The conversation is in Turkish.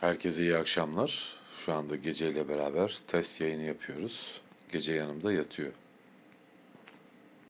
Herkese iyi akşamlar. Şu anda geceyle beraber test yayını yapıyoruz. Gece yanımda yatıyor.